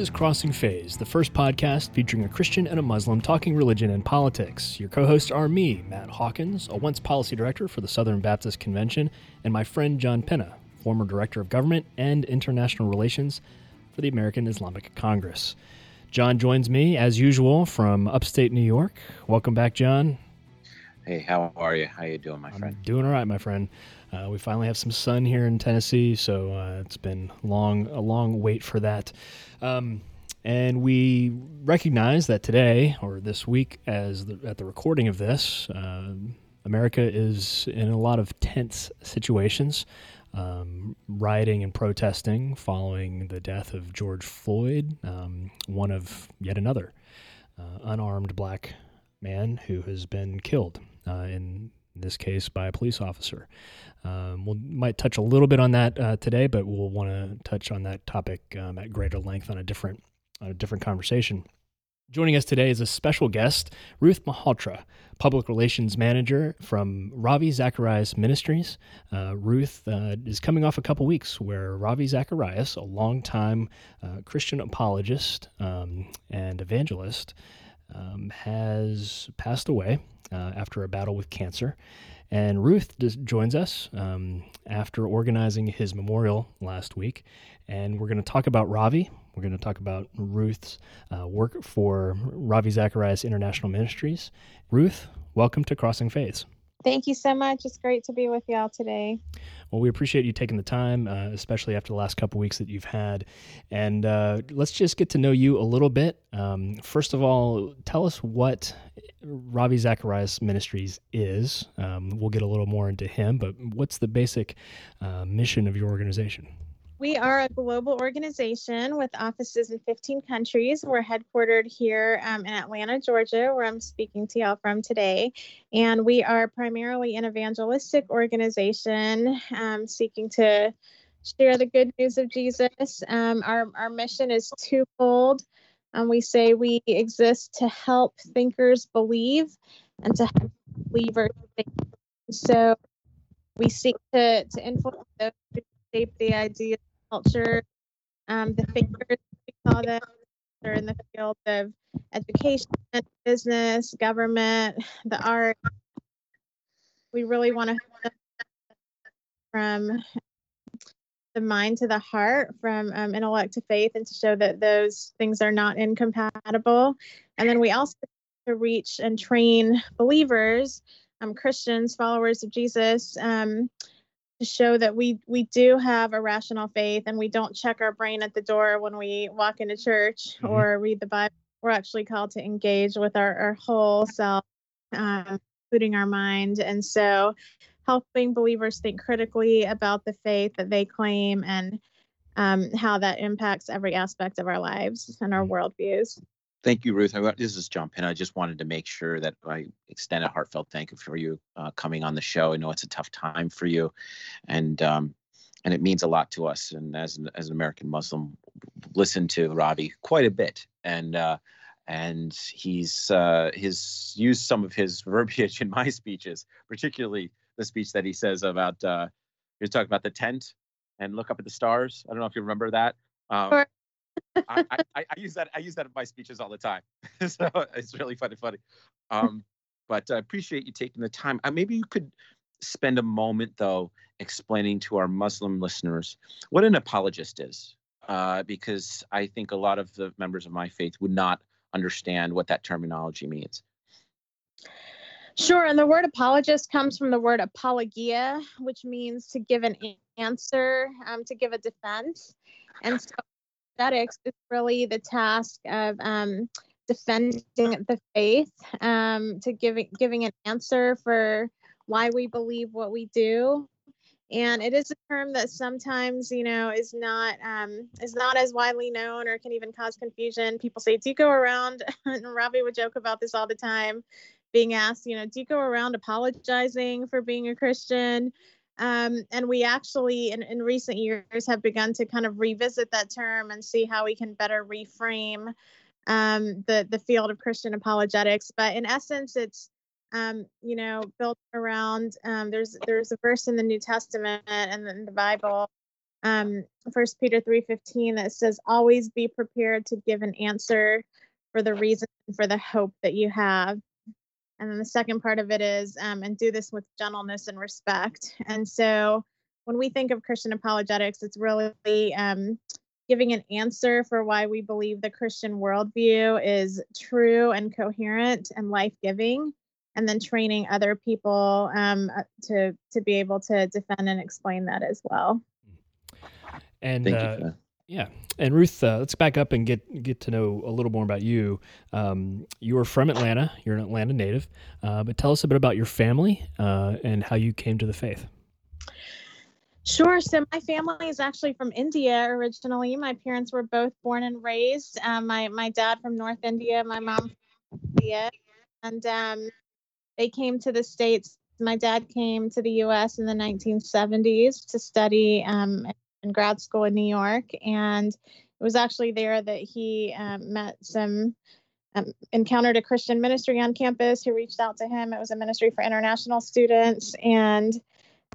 is Crossing Faiths, the first podcast featuring a Christian and a Muslim talking religion and politics. Your co hosts are me, Matt Hawkins, a once policy director for the Southern Baptist Convention, and my friend John Penna, former director of government and international relations for the American Islamic Congress. John joins me, as usual, from upstate New York. Welcome back, John. Hey, how are you? How you doing, my friend? I'm doing all right, my friend. Uh, we finally have some sun here in Tennessee, so uh, it's been long a long wait for that. Um, and we recognize that today or this week, as the, at the recording of this, uh, America is in a lot of tense situations, um, rioting and protesting following the death of George Floyd, um, one of yet another uh, unarmed black man who has been killed uh, in this case by a police officer. Um, we might touch a little bit on that uh, today, but we'll want to touch on that topic um, at greater length on a different on a different conversation. Joining us today is a special guest, Ruth Malhotra, Public Relations Manager from Ravi Zacharias Ministries. Uh, Ruth uh, is coming off a couple weeks where Ravi Zacharias, a longtime uh, Christian apologist um, and evangelist, um, has passed away uh, after a battle with cancer. And Ruth joins us um, after organizing his memorial last week. And we're going to talk about Ravi. We're going to talk about Ruth's uh, work for Ravi Zacharias International Ministries. Ruth, welcome to Crossing Faiths. Thank you so much. It's great to be with y'all today. Well, we appreciate you taking the time, uh, especially after the last couple weeks that you've had. And uh, let's just get to know you a little bit. Um, first of all, tell us what Ravi Zacharias Ministries is. Um, we'll get a little more into him, but what's the basic uh, mission of your organization? We are a global organization with offices in 15 countries. We're headquartered here um, in Atlanta, Georgia, where I'm speaking to y'all from today. And we are primarily an evangelistic organization um, seeking to share the good news of Jesus. Um, our, our mission is twofold. Um, we say we exist to help thinkers believe and to help believers think. So we seek to, to influence those shape the ideas culture, um, the figures we call them are in the field of education, business, government, the art. We really want to from the mind to the heart, from um, intellect to faith, and to show that those things are not incompatible. And then we also to reach and train believers, um, Christians, followers of Jesus, um, to show that we we do have a rational faith and we don't check our brain at the door when we walk into church mm-hmm. or read the Bible. We're actually called to engage with our, our whole self, um, including our mind. And so helping believers think critically about the faith that they claim and um, how that impacts every aspect of our lives and our mm-hmm. worldviews. Thank you, Ruth. This is John Penn. I just wanted to make sure that I extend a heartfelt thank you for you uh, coming on the show. I know it's a tough time for you, and um, and it means a lot to us. And as an, as an American Muslim, listen to Ravi quite a bit, and uh, and he's uh, he's used some of his verbiage in my speeches, particularly the speech that he says about uh, he's talking about the tent and look up at the stars. I don't know if you remember that. Um, sure. I, I, I, use that I use that in my speeches all the time. so it's really funny, funny. Um, but I appreciate you taking the time. Uh, maybe you could spend a moment though explaining to our Muslim listeners what an apologist is, uh, because I think a lot of the members of my faith would not understand what that terminology means. Sure. And the word apologist comes from the word apologia, which means to give an answer, um, to give a defense. And so apologetics is really the task of um, defending the faith, um, to giving giving an answer for why we believe what we do. And it is a term that sometimes, you know, is not um, is not as widely known or can even cause confusion. People say, "Do you go around?" and Ravi would joke about this all the time, being asked, you know, "Do you go around apologizing for being a Christian?" Um, and we actually, in, in recent years, have begun to kind of revisit that term and see how we can better reframe um, the the field of Christian apologetics. But in essence, it's um, you know built around um, there's there's a verse in the New Testament and in the Bible um, First Peter three fifteen that says, "Always be prepared to give an answer for the reason for the hope that you have." And then the second part of it is, um, and do this with gentleness and respect. And so, when we think of Christian apologetics, it's really um, giving an answer for why we believe the Christian worldview is true and coherent and life giving and then training other people um, uh, to to be able to defend and explain that as well. And thank uh, yeah, and Ruth, uh, let's back up and get get to know a little more about you. Um, you are from Atlanta. You're an Atlanta native, uh, but tell us a bit about your family uh, and how you came to the faith. Sure. So my family is actually from India originally. My parents were both born and raised. Um, my my dad from North India, my mom from India, and um, they came to the states. My dad came to the U.S. in the 1970s to study um, in grad school in New York, and it was actually there that he um, met some. Um, encountered a Christian ministry on campus who reached out to him. It was a ministry for international students, and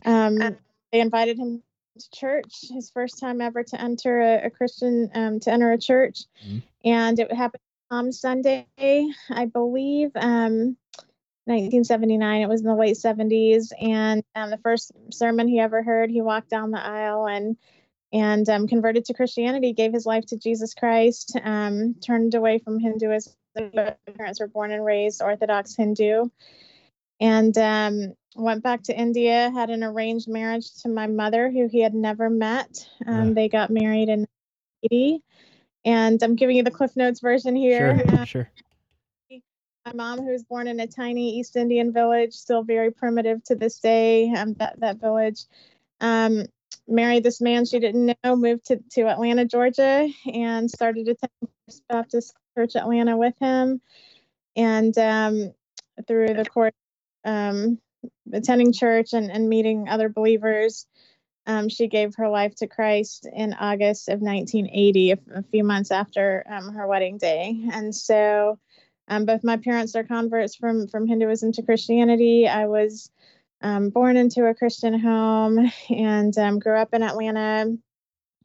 um, they invited him to church. His first time ever to enter a, a Christian um, to enter a church, mm-hmm. and it happened Palm Sunday, I believe. Um, 1979. It was in the late 70s, and um, the first sermon he ever heard, he walked down the aisle and and um, converted to Christianity, gave his life to Jesus Christ, um, turned away from Hinduism. His parents were born and raised Orthodox Hindu, and um, went back to India. Had an arranged marriage to my mother, who he had never met. Um, yeah. They got married in 80, and I'm giving you the Cliff Notes version here. Sure, uh, sure my mom, who was born in a tiny East Indian village, still very primitive to this day, um, that, that village, um, married this man she didn't know, moved to, to Atlanta, Georgia, and started attending First Baptist Church Atlanta with him. And um, through the course, um, attending church and, and meeting other believers, um, she gave her life to Christ in August of 1980, a, a few months after um, her wedding day. And so um, both my parents are converts from from Hinduism to Christianity. I was um, born into a Christian home and um, grew up in Atlanta.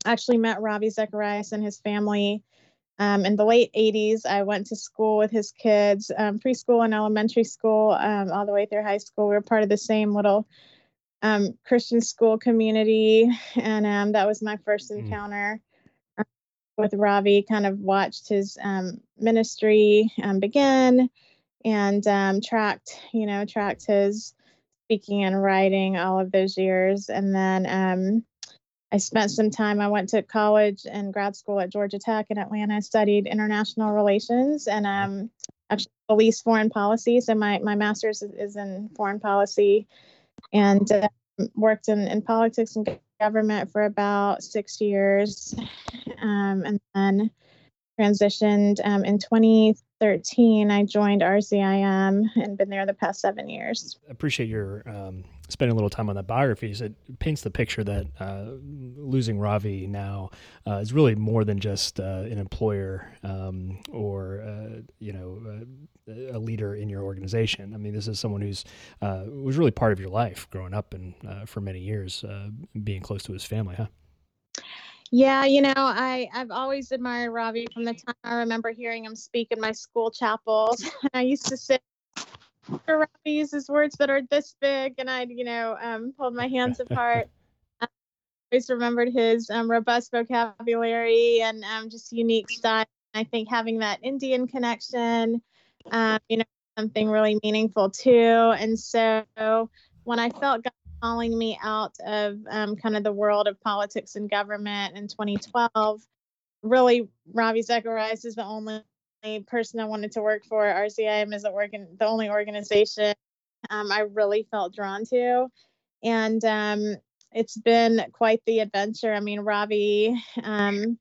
Actually met Ravi Zacharias and his family um, in the late 80s. I went to school with his kids, um, preschool and elementary school, um, all the way through high school. We were part of the same little Christian school community, and that was my first mm. With Ravi, kind of watched his um, ministry um, begin and um, tracked, you know, tracked his speaking and writing all of those years. And then um, I spent some time, I went to college and grad school at Georgia Tech in Atlanta, I studied international relations and um, actually police foreign policy. So my, my master's is in foreign policy and uh, worked in, in politics and government for about six years um, and then transitioned um, in 2013. I joined RZIM and been there the past seven years. I appreciate your um, spending a little time on that biographies. It paints the picture that uh, losing Ravi now uh, is really more than just uh, an employer um, or uh, you know uh, a leader in your organization. I mean, this is someone who's uh, was really part of your life growing up and for many years, being close to his family, huh? Yeah, you know, I I've always admired Ravi from the time I remember hearing him speak in my school chapels. I used to sit Ravi uses words that are this big, and I'd you know um, hold my hands apart. I always remembered his um, robust vocabulary and um, just unique style. I think having that Indian connection, um, you know, something really meaningful too. And so when I felt God calling me out of um, kind of the world of politics and government in 2012. Really, Ravi Zacharias is the only person I wanted to work for. RZIM is the, the only organization um, I really felt drawn to. And um, it's been quite the adventure. I mean, Ravi um,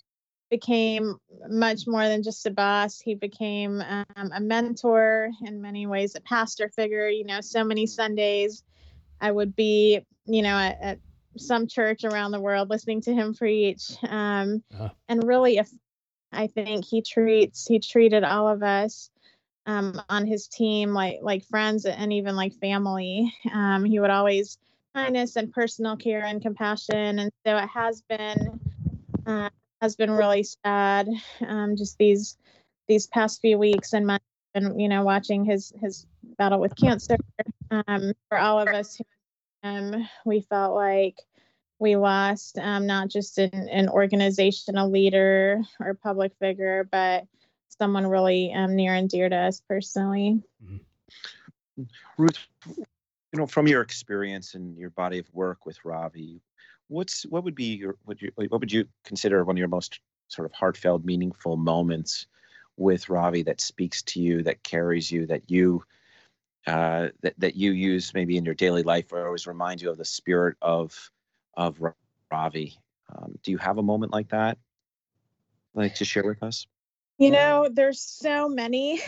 became much more than just a boss. He became um, a mentor in many ways, a pastor figure. You know, so many Sundays I would be, you know, at, at some church around the world listening to him preach. Um, uh-huh. And really, if I think he treats he treated all of us um, on his team like like friends and even like family. Um, he would always kindness and personal care and compassion. And so it has been uh, has been really sad. Um, just these these past few weeks and months, and you know, watching his his battle with cancer. Um, for all of us, um, we felt like we lost um, not just an, an organizational leader or public figure, but someone really um, near and dear to us personally. Mm-hmm. Ruth, you know, from your experience and your body of work with Ravi, what's what would be your what you what would you consider one of your most sort of heartfelt, meaningful moments with Ravi that speaks to you, that carries you, that you uh, that that you use maybe in your daily life, or always remind you of the spirit of of Ravi. Um, do you have a moment like that? Like to share with us? You know, there's so many.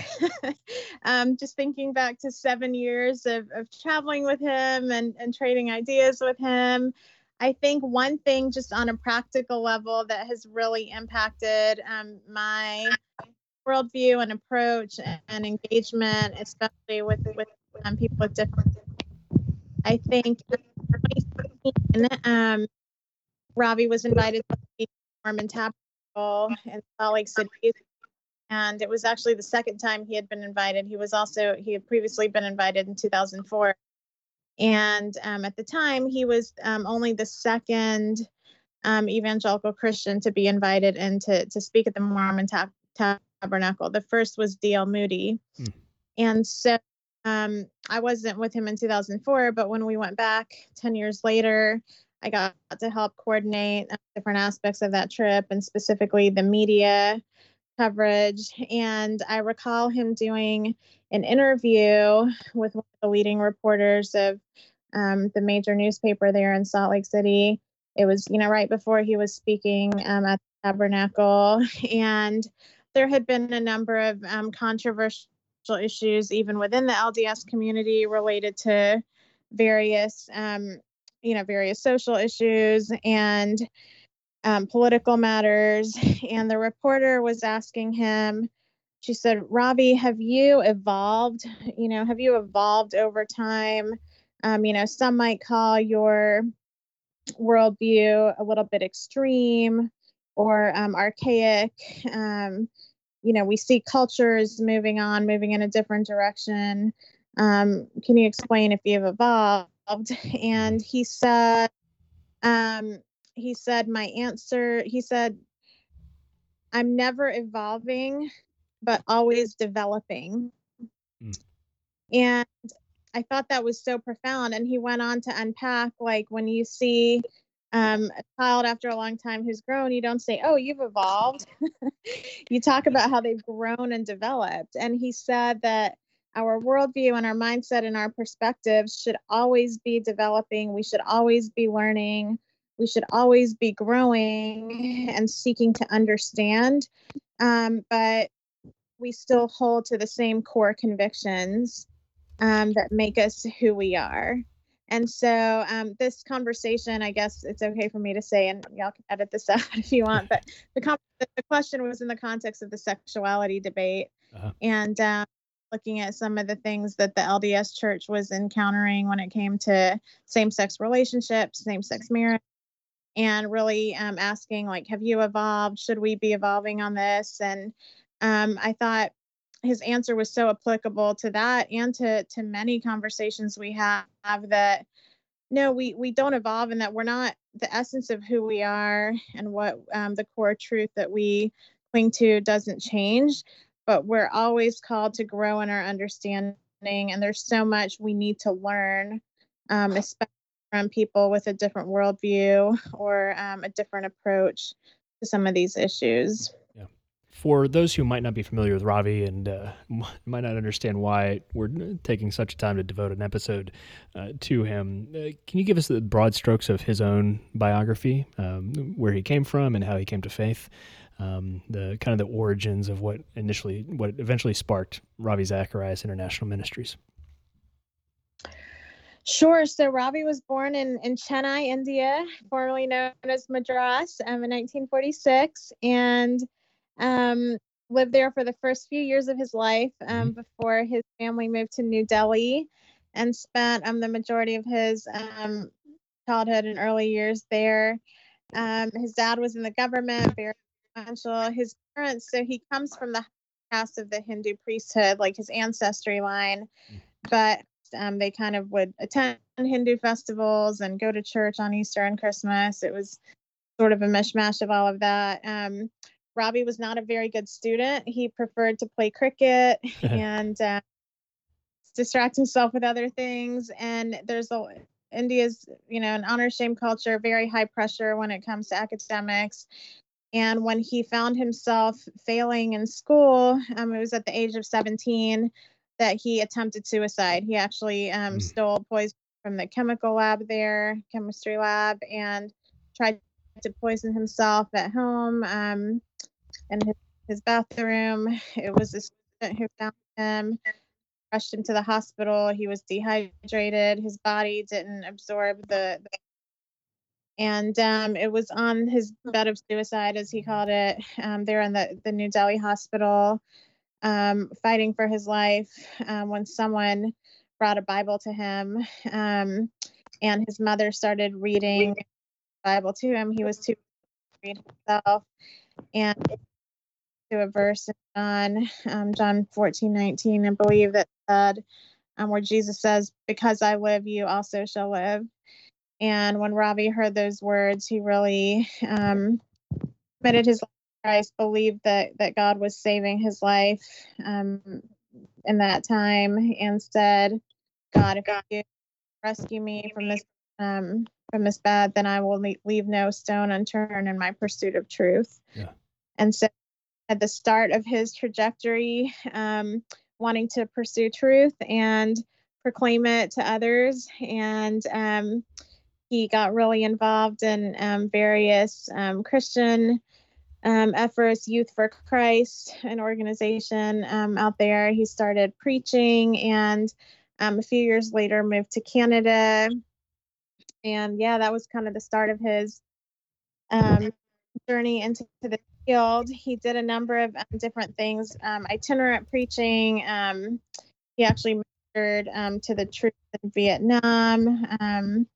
um, just thinking back to seven years of, of traveling with him and, and trading ideas with him. I think one thing, just on a practical level, that has really impacted um, my worldview and approach and engagement, especially with with um, people with different. I think 2016, um, Ravi was invited to the Mormon Tabernacle in Salt Lake City, and it was actually the second time he had been invited. He was also he had previously been invited in 2004, and um, at the time he was um, only the second um, evangelical Christian to be invited and to to speak at the Mormon Tab- Tabernacle. The first was D.L. Moody, hmm. and so um, I wasn't with him in 2004, but when we went back 10 years later, I got to help coordinate uh, different aspects of that trip and specifically the media coverage. And I recall him doing an interview with one of the leading reporters of um, the major newspaper there in Salt Lake City. It was, you know, right before he was speaking um, at the Tabernacle. And there had been a number of um, controversial issues, even within the LDS community, related to various, um, you know, various social issues and um, political matters. And the reporter was asking him, she said, Ravi, have you evolved? You know, have you evolved over time? Um, you know, some might call your worldview a little bit extreme or um, archaic. Um, you know, we see cultures moving on, moving in a different direction. Um, can you explain if you've evolved? And he said, um, he said, my answer, he said, I'm never evolving, but always developing. Mm. And I thought that was so profound. And he went on to unpack like when you see um, a child after a long time who's grown, you don't say, Oh, you've evolved. you talk about how they've grown and developed. And he said that our worldview and our mindset and our perspectives should always be developing. We should always be learning. We should always be growing and seeking to understand. Um, but we still hold to the same core convictions um, that make us who we are. And so um, this conversation, I guess it's okay for me to say, and y'all can edit this out if you want, but the, com- the question was in the context of the sexuality debate uh-huh. and um, looking at some of the things that the LDS church was encountering when it came to same-sex relationships, same-sex marriage, and really um, asking like, have you evolved? Should we be evolving on this? And um, I thought his answer was so applicable to that and to to many conversations we have that no we we don't evolve and that we're not the essence of who we are and what um, the core truth that we cling to doesn't change. But we're always called to grow in our understanding and there's so much we need to learn um, especially from people with a different worldview or um, a different approach to some of these issues for those who might not be familiar with Ravi and uh, might not understand why we're taking such a time to devote an episode uh, to him, uh, can you give us the broad strokes of his own biography, um, where he came from and how he came to faith, um, the kind of the origins of what initially, what eventually sparked Ravi Zacharias International Ministries? Sure. So Ravi was born in, in Chennai, India, formerly known as Madras, um, in 1946. And um, lived there for the first few years of his life um, mm-hmm. before his family moved to New Delhi and spent um, the majority of his um, childhood and early years there. Um, his dad was in the government, very influential. His parents, so he comes from the house of the Hindu priesthood, like his ancestry line, but um, they kind of would attend Hindu festivals and go to church on Easter and Christmas. It was sort of a mishmash of all of that. Um, Ravi was not a very good student. He preferred to play cricket and uh, distract himself with other things. And there's a India's, you know, an honor shame culture, very high pressure when it comes to academics. And when he found himself failing in school, um, it was at the age of 17 that he attempted suicide. He actually um, mm. stole poison from the chemical lab there, chemistry lab, and tried to poison himself at home um, in his, his bathroom. It was a student who found him, rushed him to the hospital. He was dehydrated. His body didn't absorb the, the and um, it was on his bed of suicide, as he called it, um, there in the, the New Delhi hospital, um, fighting for his life um, when someone brought a Bible to him. Um, and his mother started reading Bible to him. He was too read himself. And to a verse in John, um, John 14, 19, I believe that said, um, where Jesus says, Because I live, you also shall live. And when Ravi heard those words, he really um, committed his life to Christ, believed that that God was saving his life um, in that time, and said, "God, if you rescue me from this um, from this bad, then I will leave no stone unturned in my pursuit of truth." Yeah. And so, at the start of his trajectory, um, wanting to pursue truth and proclaim it to others, and um, he got really involved in um, various um, Christian um, efforts, Youth for Christ, an organization um, out there. He started preaching and um, a few years later moved to Canada. And yeah, that was kind of the start of his um, journey into the field. He did a number of um, different things, um, itinerant preaching. Um, he actually ministered to the troops in Vietnam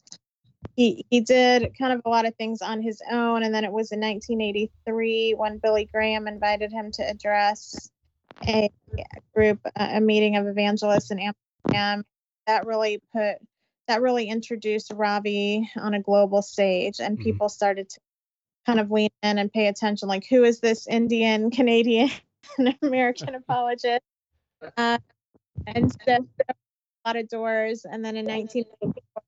he he did kind of a lot of things on his own and then it was in 1983 when billy graham invited him to address a group a meeting of evangelists in amsterdam that really put that really introduced ravi on a global stage and mm-hmm. people started to kind of lean in and pay attention like who is this indian canadian american apologist uh, and so a lot of doors and then in 1984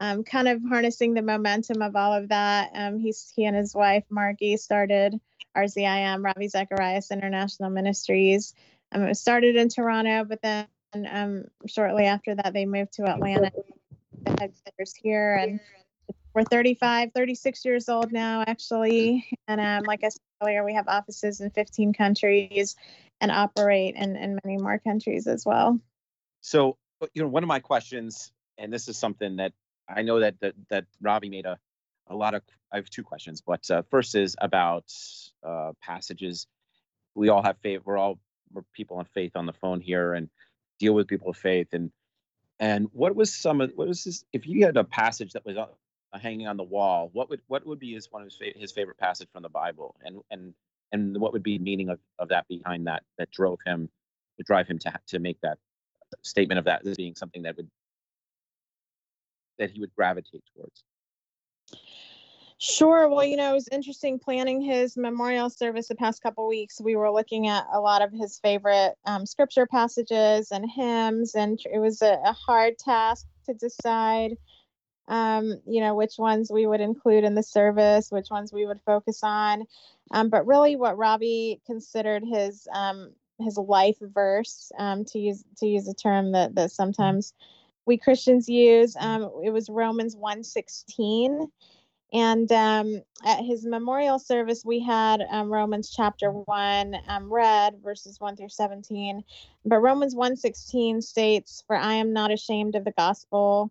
um, kind of harnessing the momentum of all of that. Um, he's he and his wife Margie started RZIM, Ravi Zacharias International Ministries. Um, it was started in Toronto, but then um, shortly after that they moved to Atlanta, the headquarters here, and we're 35, 36 years old now actually. And um, like I said earlier, we have offices in 15 countries and operate in, in many more countries as well. So, you know, one of my questions, and this is something that I know that that, that Ravi made a, a lot of. I have two questions, but uh, first is about uh, passages. We all have faith. We're all we're people of faith on the phone here and deal with people of faith. And and what was some of what was this? If you had a passage that was uh, hanging on the wall, what would what would be his one of his, his favorite passage from the Bible? And and and what would be meaning of, of that behind that that drove him to drive him to to make that statement of that as being something that would that he would gravitate towards? Sure. Well, you know, it was interesting planning his memorial service the past couple weeks. We were looking at a lot of his favorite um, scripture passages and hymns, and it was a, a hard task to decide, um, you know, which ones we would include in the service, which ones we would focus on. Um, but really, what Ravi considered his um, his life verse, um, to use to use a term that that sometimes we Christians use. Um, it was Romans 1:16. And um, at his memorial service, we had um, Romans chapter 1 um, read, verses 1 through 17. But Romans 1:16 states, For I am not ashamed of the gospel,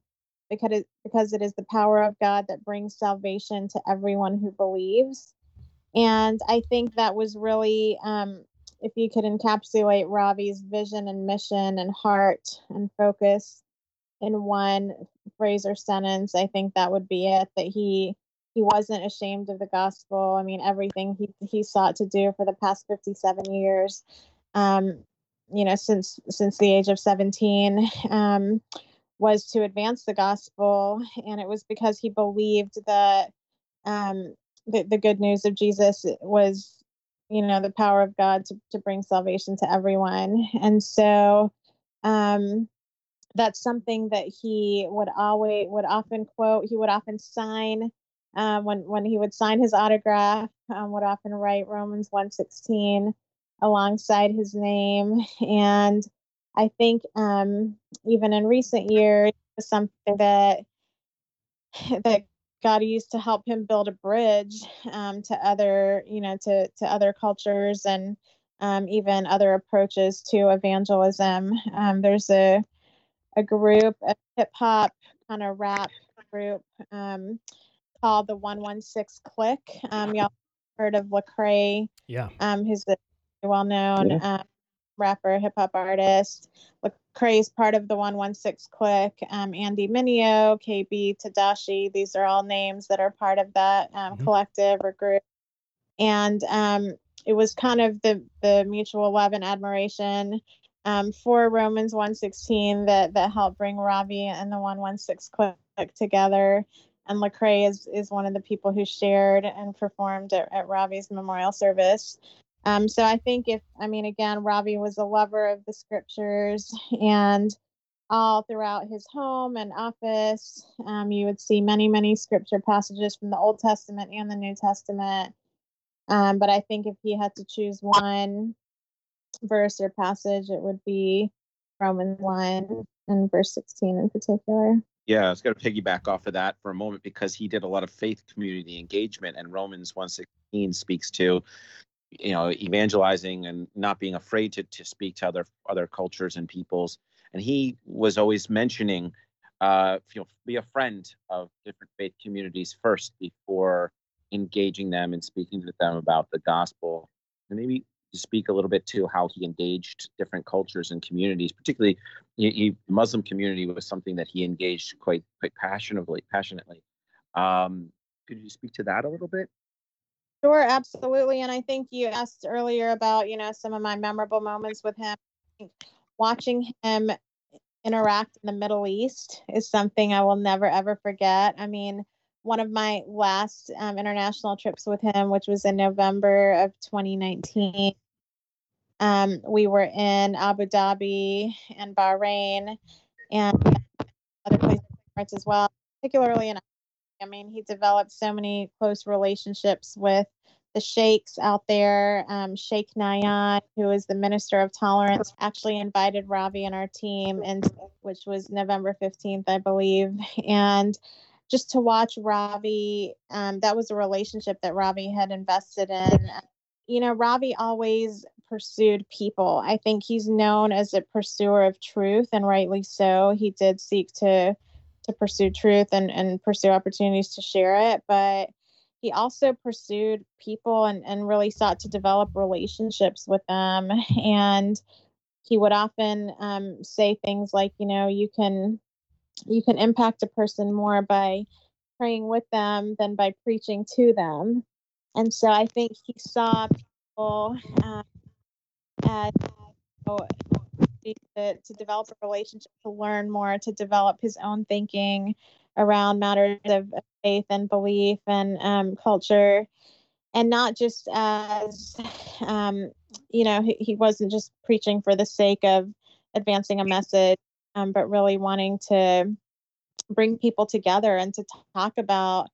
because it, because it is the power of God that brings salvation to everyone who believes. And I think that was really, um, if you could encapsulate Ravi's vision and mission and heart and focus in one phrase or sentence, I think that would be it. That he he wasn't ashamed of the gospel. I mean, everything he he sought to do for the past 57 years, um, you know, since since the age of 17, um, was to advance the gospel, and it was because he believed that um, the, the good news of Jesus was, you know, the power of God to to bring salvation to everyone, and so. Um, that's something that he would always would often quote. He would often sign um, when when he would sign his autograph. Um, would often write Romans one sixteen alongside his name, and I think um, even in recent years, something that that God used to help him build a bridge um, to other, you know, to to other cultures and um, even other approaches to evangelism. Um, there's a a group, a hip hop kind of rap group um, called the 116 Clique. Um, y'all heard of Lecrae? Yeah. Um, who's the well known yeah. um, rapper, hip hop artist. Lecrae is part of the 116 Clique. Um, Andy Mineo, KB Tedashii, these are all names that are part of that um, mm-hmm. collective or group. And um, it was kind of the, the mutual love and admiration um, for Romans 116 that that helped bring Ravi and the 116 clique together. And Lecrae is is one of the people who shared and performed at, at Ravi's memorial service. Um, so I think if I mean again, Ravi was a lover of the scriptures and all throughout his home and office, um, you would see many, many scripture passages from the Old Testament and the New Testament. Um, but I think if he had to choose one, verse or passage, it would be Romans 1 and verse 16 in particular. Yeah, I was going to piggyback off of that for a moment because he did a lot of faith community engagement, and Romans 1:16 speaks to, you know, evangelizing and not being afraid to to speak to other other cultures and peoples. And he was always mentioning, uh, you know, be a friend of different faith communities first before engaging them and speaking to them about the gospel. And maybe speak a little bit to how he engaged different cultures and communities, particularly he, Muslim community was something that he engaged quite quite passionately. Passionately, um, could you speak to that a little bit? Sure, absolutely. And I think you asked earlier about you know some of my memorable moments with him. Watching him interact in the Middle East is something I will never ever forget. I mean one of my last um, international trips with him, which was in November of 2019. Um, we were in Abu Dhabi and Bahrain and other places as well, particularly in. I mean, he developed so many close relationships with the sheikhs out there. Um, Sheikh Nahyan, who is the minister of tolerance, actually invited Ravi and our team, and which was November 15th, I believe, and just to watch Ravi, um, that was a relationship that Ravi had invested in. You know, Ravi always pursued people. I think he's known as a pursuer of truth, and rightly so. He did seek to to pursue truth and, and pursue opportunities to share it, but he also pursued people and, and really sought to develop relationships with them. And he would often um, say things like, you know, you can you can impact a person more by praying with them than by preaching to them. And so I think he saw people um, as to, to develop a relationship, to learn more, to develop his own thinking around matters of faith and belief and um, culture. And not just as, um, you know, he, he wasn't just preaching for the sake of advancing a message um, but really wanting to bring people together and to talk about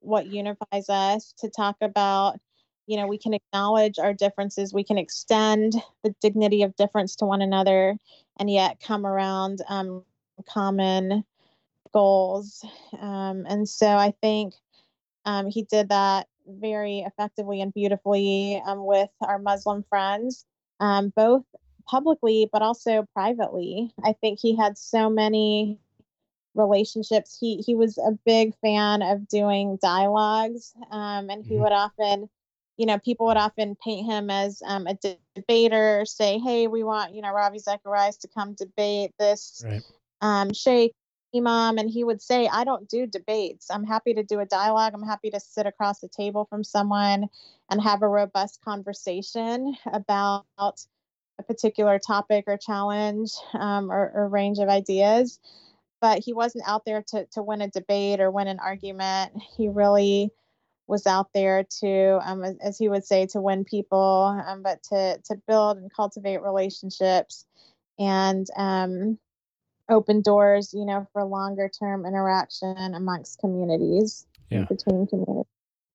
what unifies us, to talk about, you know, we can acknowledge our differences, we can extend the dignity of difference to one another, and yet come around um, common goals. Um, and so I think um, he did that very effectively and beautifully um, with our Muslim friends, um, both publicly but also privately. I think he had so many relationships. He he was a big fan of doing dialogues, um, and he mm-hmm. would often, you know, people would often paint him as um, a debater. Say, hey, we want you know Ravi Zacharias to come debate this. Right. um, sheikh imam and he would say i don't do debates i'm happy to do a dialogue i'm happy to sit across the table from someone and have a robust conversation about a particular topic or challenge um, or, or range of ideas but he wasn't out there to, to win a debate or win an argument he really was out there to um, as, as he would say to win people um, but to to build and cultivate relationships and um, open doors, you know, for longer term interaction amongst communities, Yeah. between communities.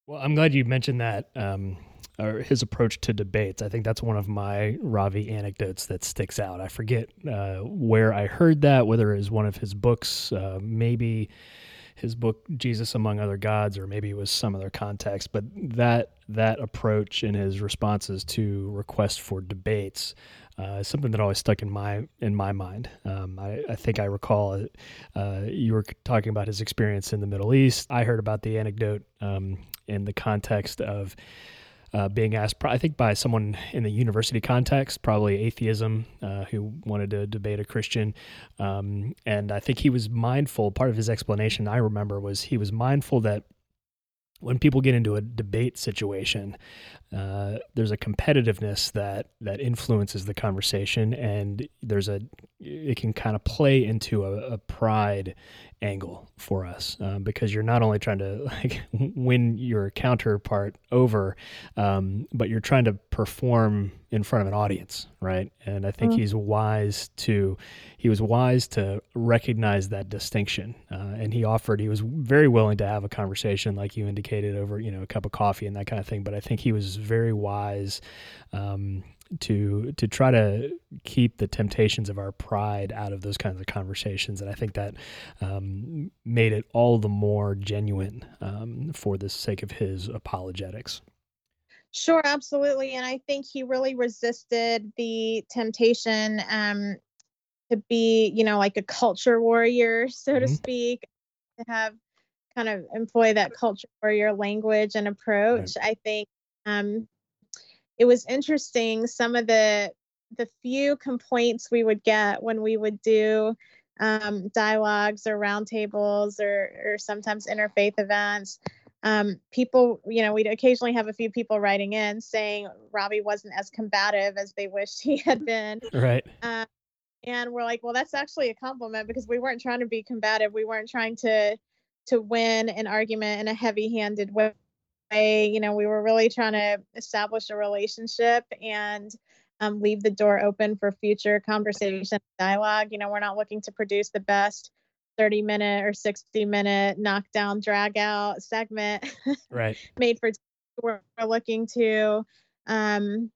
Well, I'm glad you mentioned that. Um, or his approach to debates. I think that's one of my Ravi anecdotes that sticks out. I forget uh, where I heard that, whether it was one of his books, uh, maybe his book Jesus Among Other Gods, or maybe it was some other context. But that that approach in his responses to requests for debates uh, is something that always stuck in my in my mind. Um, I, I think I recall uh, you were talking about his experience in the Middle East. I heard about the anecdote um, in the context of uh, being asked, I think, by someone in the university context, probably atheism, uh, who wanted to debate a Christian. Um, and I think he was mindful, part of his explanation I remember was he was mindful that when people get into a debate situation, uh, there's a competitiveness that that influences the conversation, and there's a it can kind of play into a, a pride angle for us um, because you're not only trying to like win your counterpart over, um, but you're trying to perform in front of an audience, right? And I think Mm. he's wise to he was wise to recognize that distinction, uh, and he offered he was very willing to have a conversation, like you indicated, over you know a cup of coffee and that kind of thing. But I think he was very wise. Um, to to try to keep the temptations of our pride out of those kinds of conversations, and I think that um, made it all the more genuine um, for the sake of his apologetics. Sure, absolutely. And I think he really resisted the temptation um, to be, you know, like a culture warrior, so to Mhm. speak, to have kind of employ that culture warrior language and approach. I think um, it was interesting some of the the few complaints we would get when we would do um, dialogues or roundtables or or sometimes interfaith events um, people, you know, we'd occasionally have a few people writing in saying Ravi wasn't as combative as they wished he had been. Right. Uh, and we're like, well, that's actually a compliment because we weren't trying to be combative. We weren't trying to to win an argument in a heavy-handed way. I, you know, we were really trying to establish a relationship and um, leave the door open for future conversation, and dialogue. You know, we're not looking to produce the best 30 minute or 60 minute knockdown drag out segment Right. made for we're we're looking to um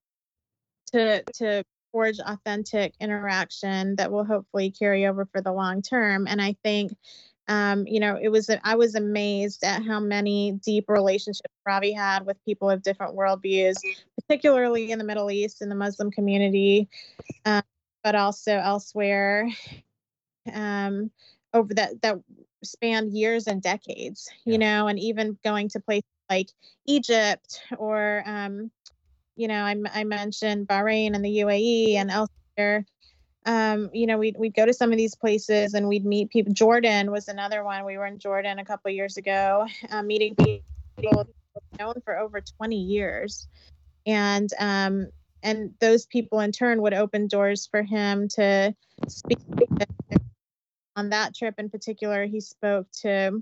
to to forge authentic interaction that will hopefully carry over for the long term and i think um you know it was i was amazed at how many deep relationships ravi had with people of different worldviews particularly in the middle east in the muslim community um, but also elsewhere um over that that spanned years and decades you know and even going to places like egypt or um you know I mentioned bahrain and the uae and elsewhere um you know we'd, we'd go to some of these places and we'd meet people jordan was another one. We were in jordan a couple years ago uh, meeting people known for over 20 years. And um and those people in turn would open doors for him to speak on that trip in particular, he spoke to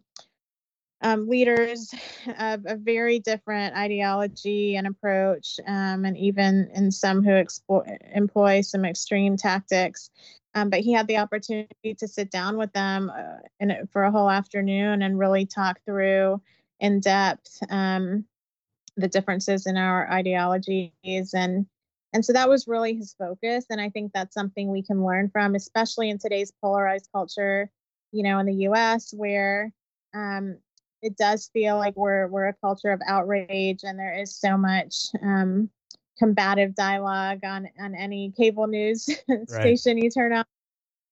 um, leaders of a very different ideology and approach, um, and even in some who expo- employ some extreme tactics. Um, but he had the opportunity to sit down with them uh, in, for a whole afternoon and really talk through in depth um, the differences in our ideologies and and so that was really his focus and i think that's something we can learn from especially in today's polarized culture you know in the us where um, it does feel like we're we're a culture of outrage and there is so much um, combative dialogue on on any cable news station you turn on.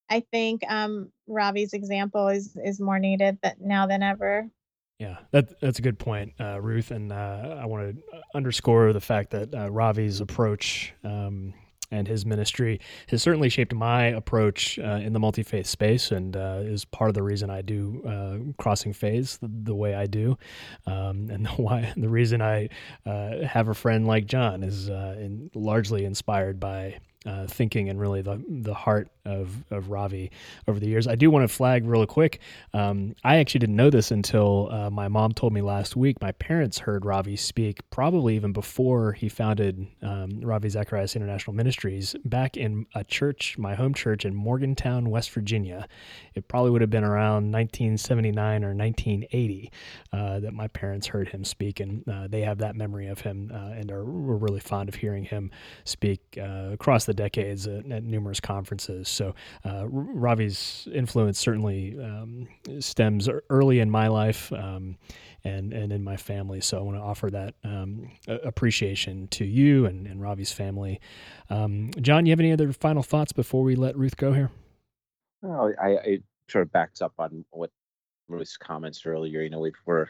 I think um, ravi's example is is more needed that now than ever. Yeah, that that's a good point, uh, Ruth, and uh, I want to underscore the fact that uh, Ravi's approach um, and his ministry has certainly shaped my approach uh, in the multi faith space and uh, is part of the reason I do uh, crossing faiths the, the, way I do. Um, and the, why, the reason I uh, have a friend like John is uh, in, largely inspired by uh, thinking and really the the heart of of Ravi over the years. I do want to flag real quick. Um, I actually didn't know this until uh, my mom told me last week. My parents heard Ravi speak probably even before he founded um, Ravi Zacharias International Ministries back in a church, my home church in Morgantown, West Virginia. It probably would have been around 1979 or 1980 uh, that my parents heard him speak, and uh, they have that memory of him uh, and are were really fond of hearing him speak uh, across the decades at, at numerous conferences. So uh, Ravi's influence certainly um, stems early in my life um, and and in my family. So I want to offer that um, appreciation to you and, and Ravi's family. Um, John, you have any other final thoughts before we let Ruth go here? Well, I, I sort of backs up on what Ruth's comments earlier. You know, we we're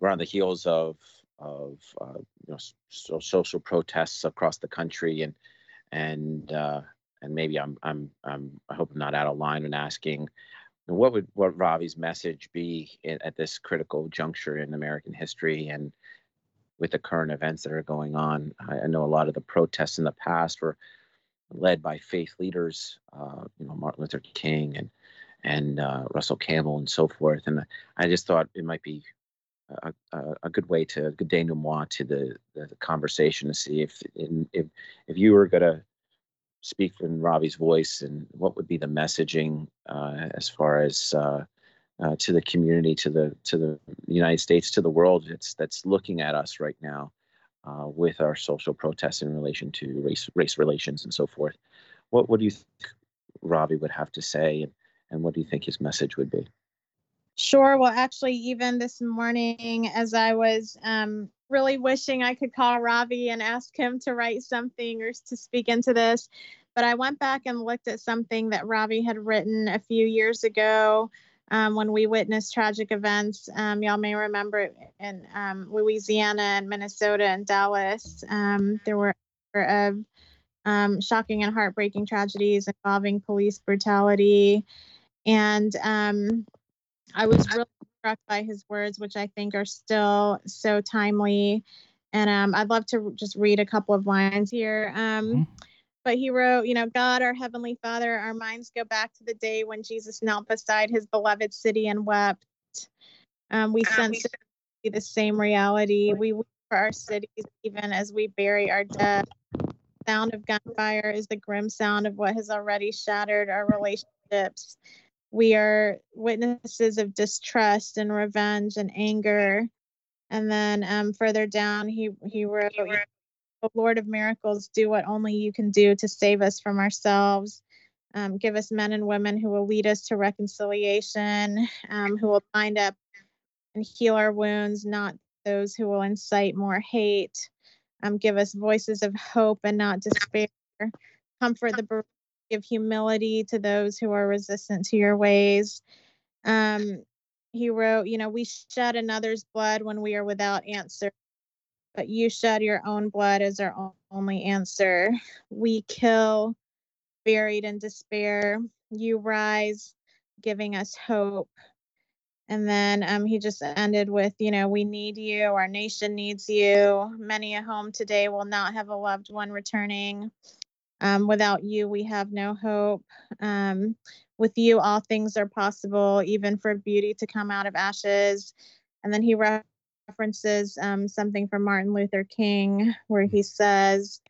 we're on the heels of of uh, you know so, social protests across the country and and uh, and maybe I'm I'm I'm I hope I'm not out of line in asking what would what Ravi's message be in, at this critical juncture in American history and with the current events that are going on. I, I know a lot of the protests in the past were led by faith leaders, uh, you know Martin Luther King and and uh, Russell Campbell and so forth. And I just thought it might be a, a, a good way to a good denouement to the, the, the conversation to see if in, if if you were going to speak in Ravi's voice and what would be the messaging uh, as far as uh, uh, to the community, to the to the United States, to the world that's that's looking at us right now uh, with our social protests in relation to race race relations and so forth. What what do you think Ravi would have to say, and, and what do you think his message would be? Sure. Well, actually, even this morning, as I was um, really wishing I could call Ravi and ask him to write something or to speak into this, but I went back and looked at something that Ravi had written a few years ago um, when we witnessed tragic events. Um, y'all may remember in um, Louisiana and Minnesota and Dallas, um, there were of um, shocking and heartbreaking tragedies involving police brutality. And I was really struck by his words, which I think are still so timely. And um, I'd love to just read a couple of lines here. Um, mm-hmm. But he wrote, you know, God, our Heavenly Father, our minds go back to the day when Jesus knelt beside his beloved city and wept. Um, we sense the same reality. We weep for our cities even as we bury our dead. Sound of gunfire is the grim sound of what has already shattered our relationships we are witnesses of distrust and revenge and anger. And then um, further down, he he wrote, "The Lord of miracles, do what only you can do to save us from ourselves. Um, give us men and women who will lead us to reconciliation, um, who will bind up and heal our wounds, not those who will incite more hate. Um, give us voices of hope and not despair. Comfort the give humility to those who are resistant to your ways. Um, he wrote, you know, we shed another's blood when we are without answer, but you shed your own blood as our only answer. We kill, buried in despair. You rise, giving us hope. And then um, he just ended with, you know, we need you. Our nation needs you. Many a home today will not have a loved one returning. Um, without you, we have no hope. Um, with you, all things are possible, even for beauty to come out of ashes. And then he references um, something from Martin Luther King, where he says,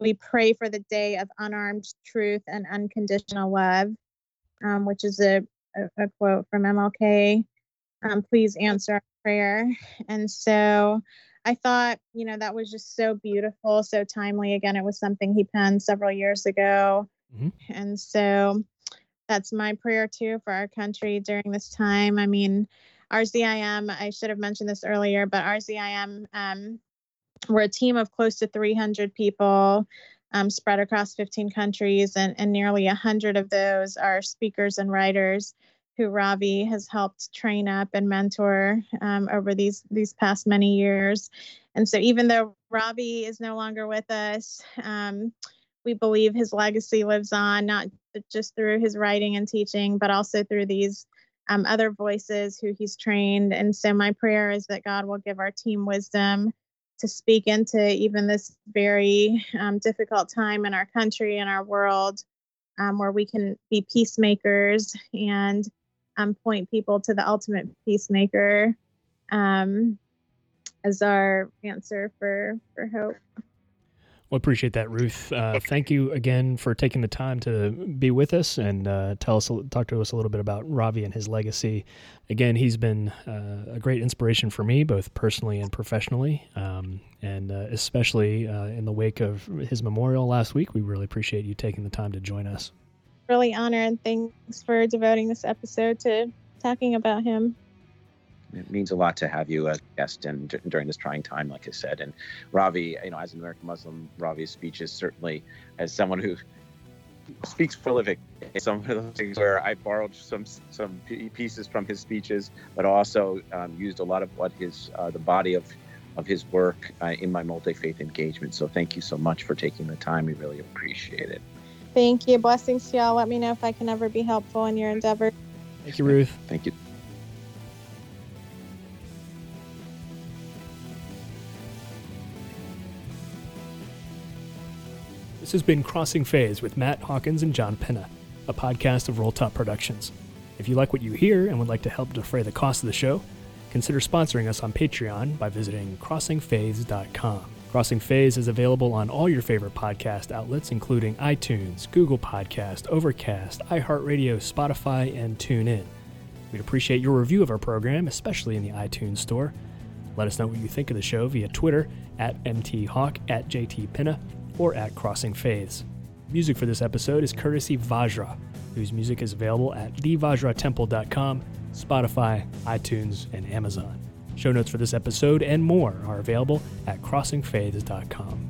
We pray for the day of unarmed truth and unconditional love, um, which is a, a, a, quote from MLK. Um, please answer our prayer. And so I thought, you know, that was just so beautiful, so timely. Again, it was something he penned several years ago. Mm-hmm. And so that's my prayer too for our country during this time. I mean, RZIM, I should have mentioned this earlier, but RZIM, um, we're a team of close to 300 people um, spread across 15 countries, and, and nearly 100 of those are speakers and writers who Ravi has helped train up and mentor um, over these these past many years. And so, even though Ravi is no longer with us, um, we believe his legacy lives on, not just through his writing and teaching, but also through these um, other voices who he's trained. And so my prayer is that God will give our team wisdom to speak into even this very um, difficult time in our country and our world, um, where we can be peacemakers and um, point people to the ultimate peacemaker um, as our answer for for hope. Well, appreciate that, Ruth. Uh, thank you again for taking the time to be with us and uh, tell us, talk to us a little bit about Ravi and his legacy. Again, he's been uh, a great inspiration for me, both personally and professionally, um, and uh, especially uh, in the wake of his memorial last week. We really appreciate you taking the time to join us. Really honor And thanks for devoting this episode to talking about him it means a lot to have you as a guest and d- during this trying time, like I said. And Ravi, you know, as an American Muslim, Ravi's speeches certainly, as someone who speaks prolific, some of those things where I borrowed some some pieces from his speeches, but also um, used a lot of what his uh, the body of of his work uh, in my multi faith engagement. So thank you so much for taking the time. We really appreciate it. Thank you. Blessings to y'all. Let me know if I can ever be helpful in your endeavor. Thank you, Ruth. Thank you. This has been Crossing Faiths with Matt Hawkins and John Penna, a podcast of Rolltop Productions. If you like what you hear and would like to help defray the cost of the show, consider sponsoring us on Patreon by visiting crossingfaiths.com. Crossing Faiths is available on all your favorite podcast outlets, including iTunes, Google Podcast, Overcast, iHeartRadio, Spotify, and TuneIn. We'd appreciate your review of our program, especially in the iTunes Store. Let us know what you think of the show via Twitter at mthawk at jtpinna or at Crossing Faiths. Music for this episode is courtesy Vajra, whose music is available at thevajratemple.com, Spotify, iTunes, and Amazon. Show notes for this episode and more are available at crossingfaiths.com.